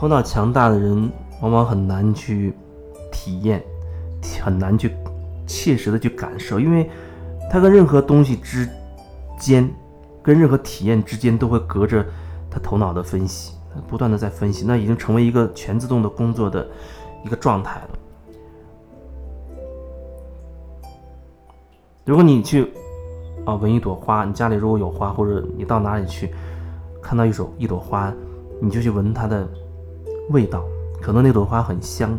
头脑强大的人往往很难去体验，很难去切实的去感受，因为他跟任何东西之间，跟任何体验之间都会隔着他头脑的分析，不断的在分析，那已经成为一个全自动的工作的一个状态了。如果你去啊闻一朵花，你家里如果有花，或者你到哪里去看到一朵一朵花，你就去闻它的味道，可能那朵花很香，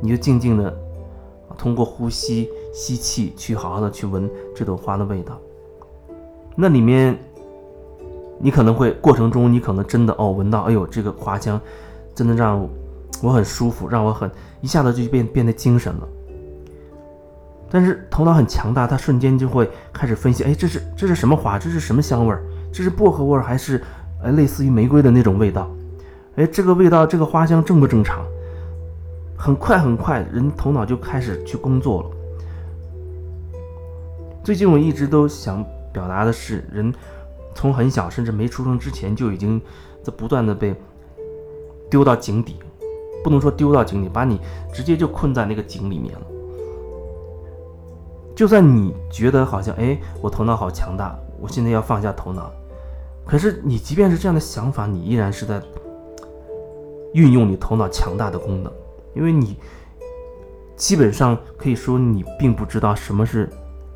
你就静静的通过呼吸吸气去好好的去闻这朵花的味道。那里面你可能会过程中你可能真的哦闻到，哎呦这个花香真的让我我很舒服，让我很一下子就变变得精神了。但是头脑很强大，他瞬间就会开始分析，哎，这是这是什么花？这是什么香味儿？这是薄荷味儿还是，呃，类似于玫瑰的那种味道？哎，这个味道，这个花香正不正常？很快很快，人头脑就开始去工作了。最近我一直都想表达的是，人从很小，甚至没出生之前，就已经在不断的被丢到井底，不能说丢到井底，把你直接就困在那个井里面了。就算你觉得好像哎，我头脑好强大，我现在要放下头脑，可是你即便是这样的想法，你依然是在运用你头脑强大的功能，因为你基本上可以说你并不知道什么是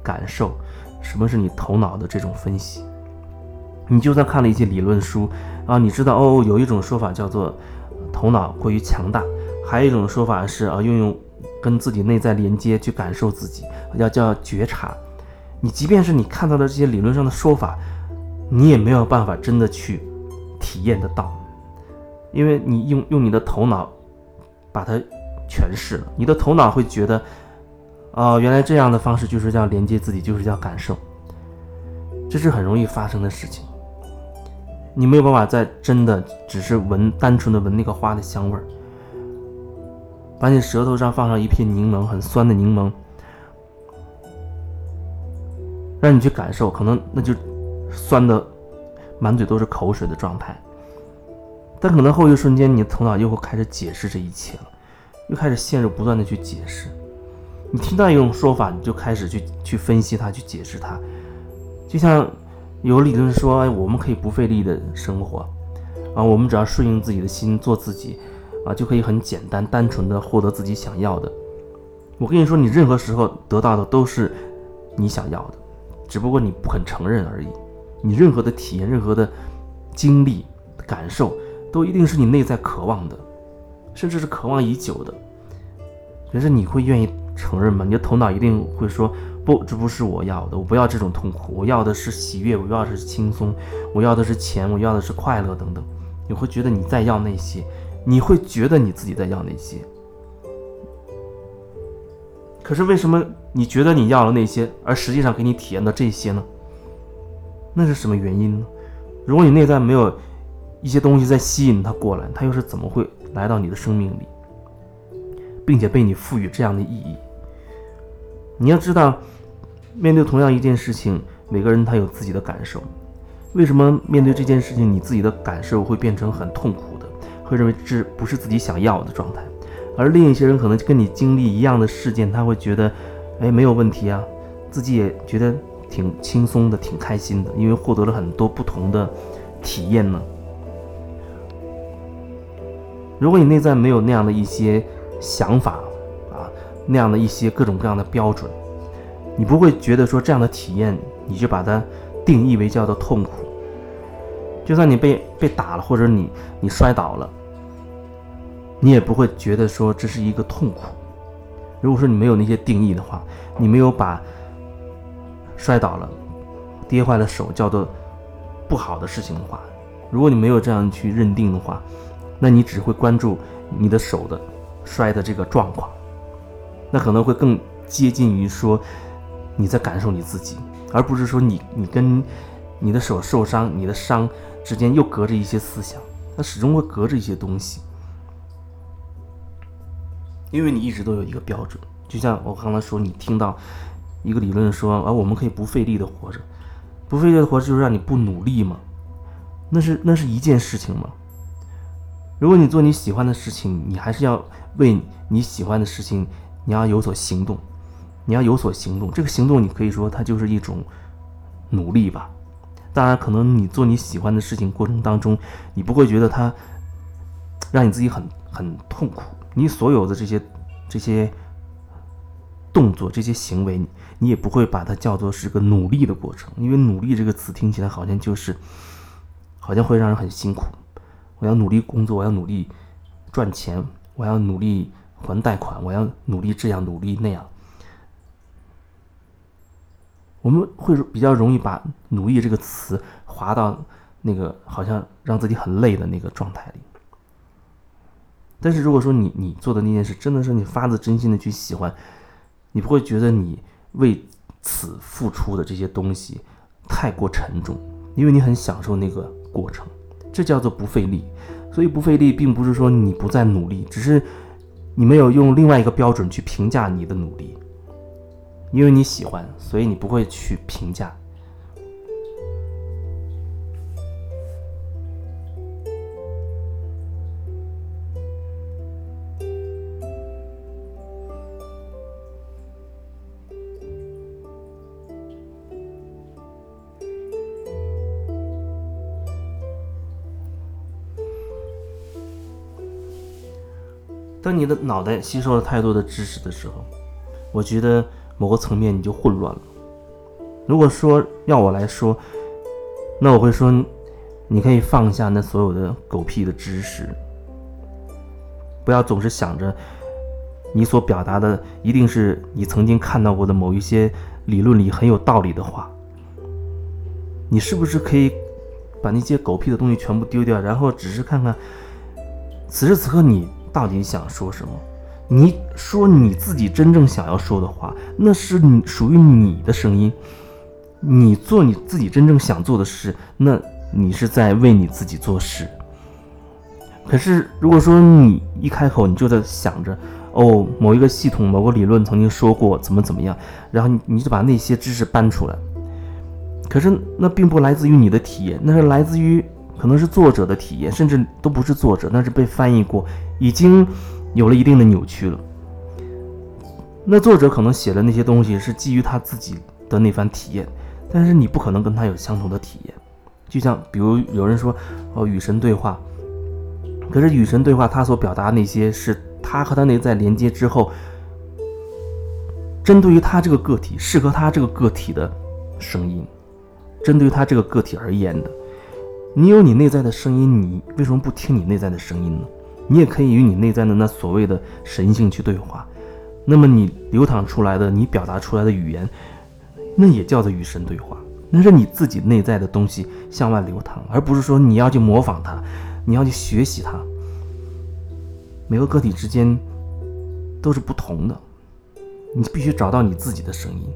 感受，什么是你头脑的这种分析。你就算看了一些理论书啊，你知道哦，有一种说法叫做头脑过于强大，还有一种说法是啊，运用。跟自己内在连接，去感受自己，要叫觉察。你即便是你看到的这些理论上的说法，你也没有办法真的去体验得到，因为你用用你的头脑把它诠释了。你的头脑会觉得，哦，原来这样的方式就是叫连接自己，就是叫感受。这是很容易发生的事情。你没有办法在真的只是闻，单纯的闻那个花的香味儿。把你舌头上放上一片柠檬，很酸的柠檬，让你去感受，可能那就酸的满嘴都是口水的状态。但可能后一瞬间，你的头脑又会开始解释这一切了，又开始陷入不断的去解释。你听到一种说法，你就开始去去分析它，去解释它。就像有理论说，我们可以不费力的生活，啊，我们只要顺应自己的心，做自己。啊，就可以很简单、单纯的获得自己想要的。我跟你说，你任何时候得到的都是你想要的，只不过你不肯承认而已。你任何的体验、任何的经历、感受，都一定是你内在渴望的，甚至是渴望已久的。可是你会愿意承认吗？你的头脑一定会说：不，这不是我要的，我不要这种痛苦，我要的是喜悦，我要的是轻松，我要的是钱，我要的是快乐等等。你会觉得你在要那些。你会觉得你自己在要那些，可是为什么你觉得你要了那些，而实际上给你体验的这些呢？那是什么原因呢？如果你内在没有一些东西在吸引他过来，他又是怎么会来到你的生命里，并且被你赋予这样的意义？你要知道，面对同样一件事情，每个人他有自己的感受。为什么面对这件事情，你自己的感受会变成很痛苦的？会认为这不是自己想要的状态，而另一些人可能跟你经历一样的事件，他会觉得，哎，没有问题啊，自己也觉得挺轻松的，挺开心的，因为获得了很多不同的体验呢。如果你内在没有那样的一些想法啊，那样的一些各种各样的标准，你不会觉得说这样的体验，你就把它定义为叫做痛苦。就算你被被打了，或者你你摔倒了。你也不会觉得说这是一个痛苦。如果说你没有那些定义的话，你没有把摔倒了、跌坏了手叫做不好的事情的话，如果你没有这样去认定的话，那你只会关注你的手的摔的这个状况，那可能会更接近于说你在感受你自己，而不是说你你跟你的手受伤、你的伤之间又隔着一些思想，它始终会隔着一些东西。因为你一直都有一个标准，就像我刚才说，你听到一个理论说啊，我们可以不费力的活着，不费力的活着就是让你不努力吗？那是那是一件事情吗？如果你做你喜欢的事情，你还是要为你喜欢的事情，你要有所行动，你要有所行动。这个行动，你可以说它就是一种努力吧。当然，可能你做你喜欢的事情过程当中，你不会觉得它让你自己很很痛苦。你所有的这些这些动作、这些行为，你也不会把它叫做是个努力的过程，因为“努力”这个词听起来好像就是好像会让人很辛苦。我要努力工作，我要努力赚钱，我要努力还贷款，我要努力这样努力那样。我们会比较容易把“努力”这个词划到那个好像让自己很累的那个状态里。但是如果说你你做的那件事真的是你发自真心的去喜欢，你不会觉得你为此付出的这些东西太过沉重，因为你很享受那个过程。这叫做不费力，所以不费力并不是说你不再努力，只是你没有用另外一个标准去评价你的努力，因为你喜欢，所以你不会去评价。当你的脑袋吸收了太多的知识的时候，我觉得某个层面你就混乱了。如果说要我来说，那我会说，你可以放下那所有的狗屁的知识，不要总是想着你所表达的一定是你曾经看到过的某一些理论里很有道理的话。你是不是可以把那些狗屁的东西全部丢掉，然后只是看看此时此刻你？到底想说什么？你说你自己真正想要说的话，那是你属于你的声音。你做你自己真正想做的事，那你是在为你自己做事。可是如果说你一开口，你就在想着哦，某一个系统、某个理论曾经说过怎么怎么样，然后你你就把那些知识搬出来。可是那并不来自于你的体验，那是来自于。可能是作者的体验，甚至都不是作者，那是被翻译过，已经有了一定的扭曲了。那作者可能写的那些东西是基于他自己的那番体验，但是你不可能跟他有相同的体验。就像比如有人说哦，与神对话，可是与神对话他所表达那些是他和他内在连接之后，针对于他这个个体，适合他这个个体的声音，针对于他这个个体而言的。你有你内在的声音，你为什么不听你内在的声音呢？你也可以与你内在的那所谓的神性去对话。那么你流淌出来的，你表达出来的语言，那也叫做与神对话。那是你自己内在的东西向外流淌，而不是说你要去模仿它，你要去学习它。每个个体之间都是不同的，你必须找到你自己的声音，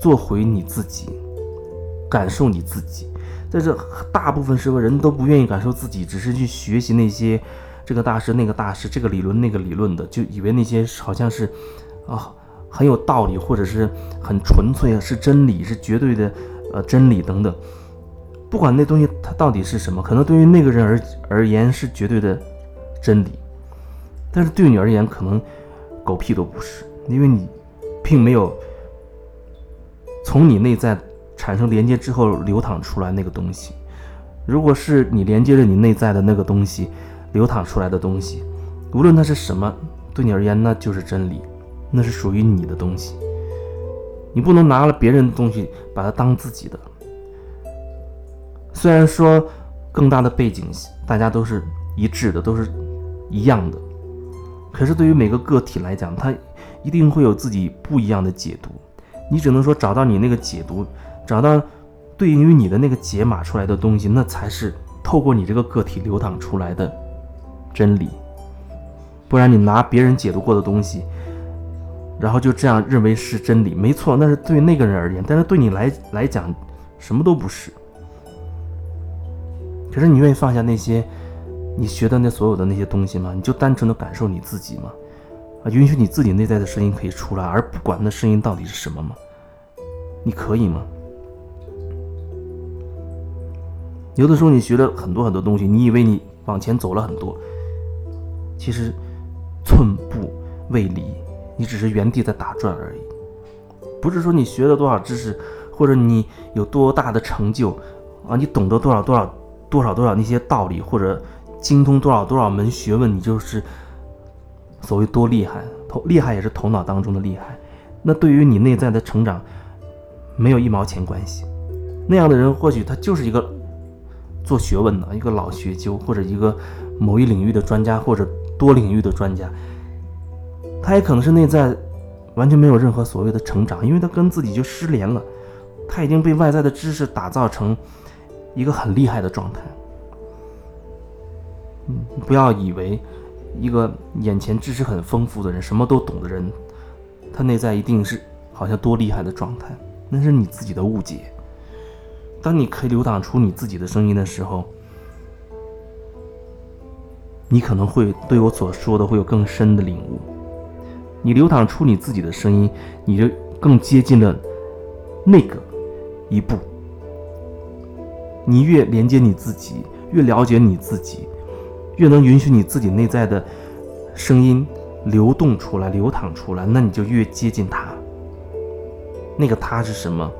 做回你自己，感受你自己。在这大部分时候，人都不愿意感受自己，只是去学习那些这个大师、那个大师、这个理论、那个理论的，就以为那些好像是啊很有道理，或者是很纯粹，是真理，是绝对的呃真理等等。不管那东西它到底是什么，可能对于那个人而而言是绝对的真理，但是对你而言可能狗屁都不是，因为你并没有从你内在。产生连接之后流淌出来那个东西，如果是你连接着你内在的那个东西流淌出来的东西，无论它是什么，对你而言那就是真理，那是属于你的东西。你不能拿了别人的东西把它当自己的。虽然说更大的背景大家都是一致的，都是一样的，可是对于每个个体来讲，它一定会有自己不一样的解读。你只能说找到你那个解读。找到对应于你的那个解码出来的东西，那才是透过你这个个体流淌出来的真理。不然你拿别人解读过的东西，然后就这样认为是真理，没错，那是对那个人而言，但是对你来来讲，什么都不是。可是你愿意放下那些你学的那所有的那些东西吗？你就单纯的感受你自己吗？啊，允许你自己内在的声音可以出来，而不管那声音到底是什么吗？你可以吗？有的时候你学了很多很多东西，你以为你往前走了很多，其实寸步未离，你只是原地在打转而已。不是说你学了多少知识，或者你有多大的成就啊，你懂得多少多少多少多少那些道理，或者精通多少多少门学问，你就是所谓多厉害。头厉害也是头脑当中的厉害，那对于你内在的成长没有一毛钱关系。那样的人或许他就是一个做学问的一个老学究，或者一个某一领域的专家，或者。多领域的专家，他也可能是内在完全没有任何所谓的成长，因为他跟自己就失联了，他已经被外在的知识打造成一个很厉害的状态。嗯，不要以为一个眼前知识很丰富的人，什么都懂的人，他内在一定是好像多厉害的状态，那是你自己的误解。当你可以流淌出你自己的声音的时候。你可能会对我所说的会有更深的领悟。你流淌出你自己的声音，你就更接近了那个一步。你越连接你自己，越了解你自己，越能允许你自己内在的声音流动出来、流淌出来，那你就越接近他。那个他是什么？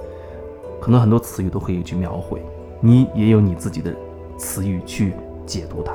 可能很多词语都可以去描绘，你也有你自己的词语去解读它。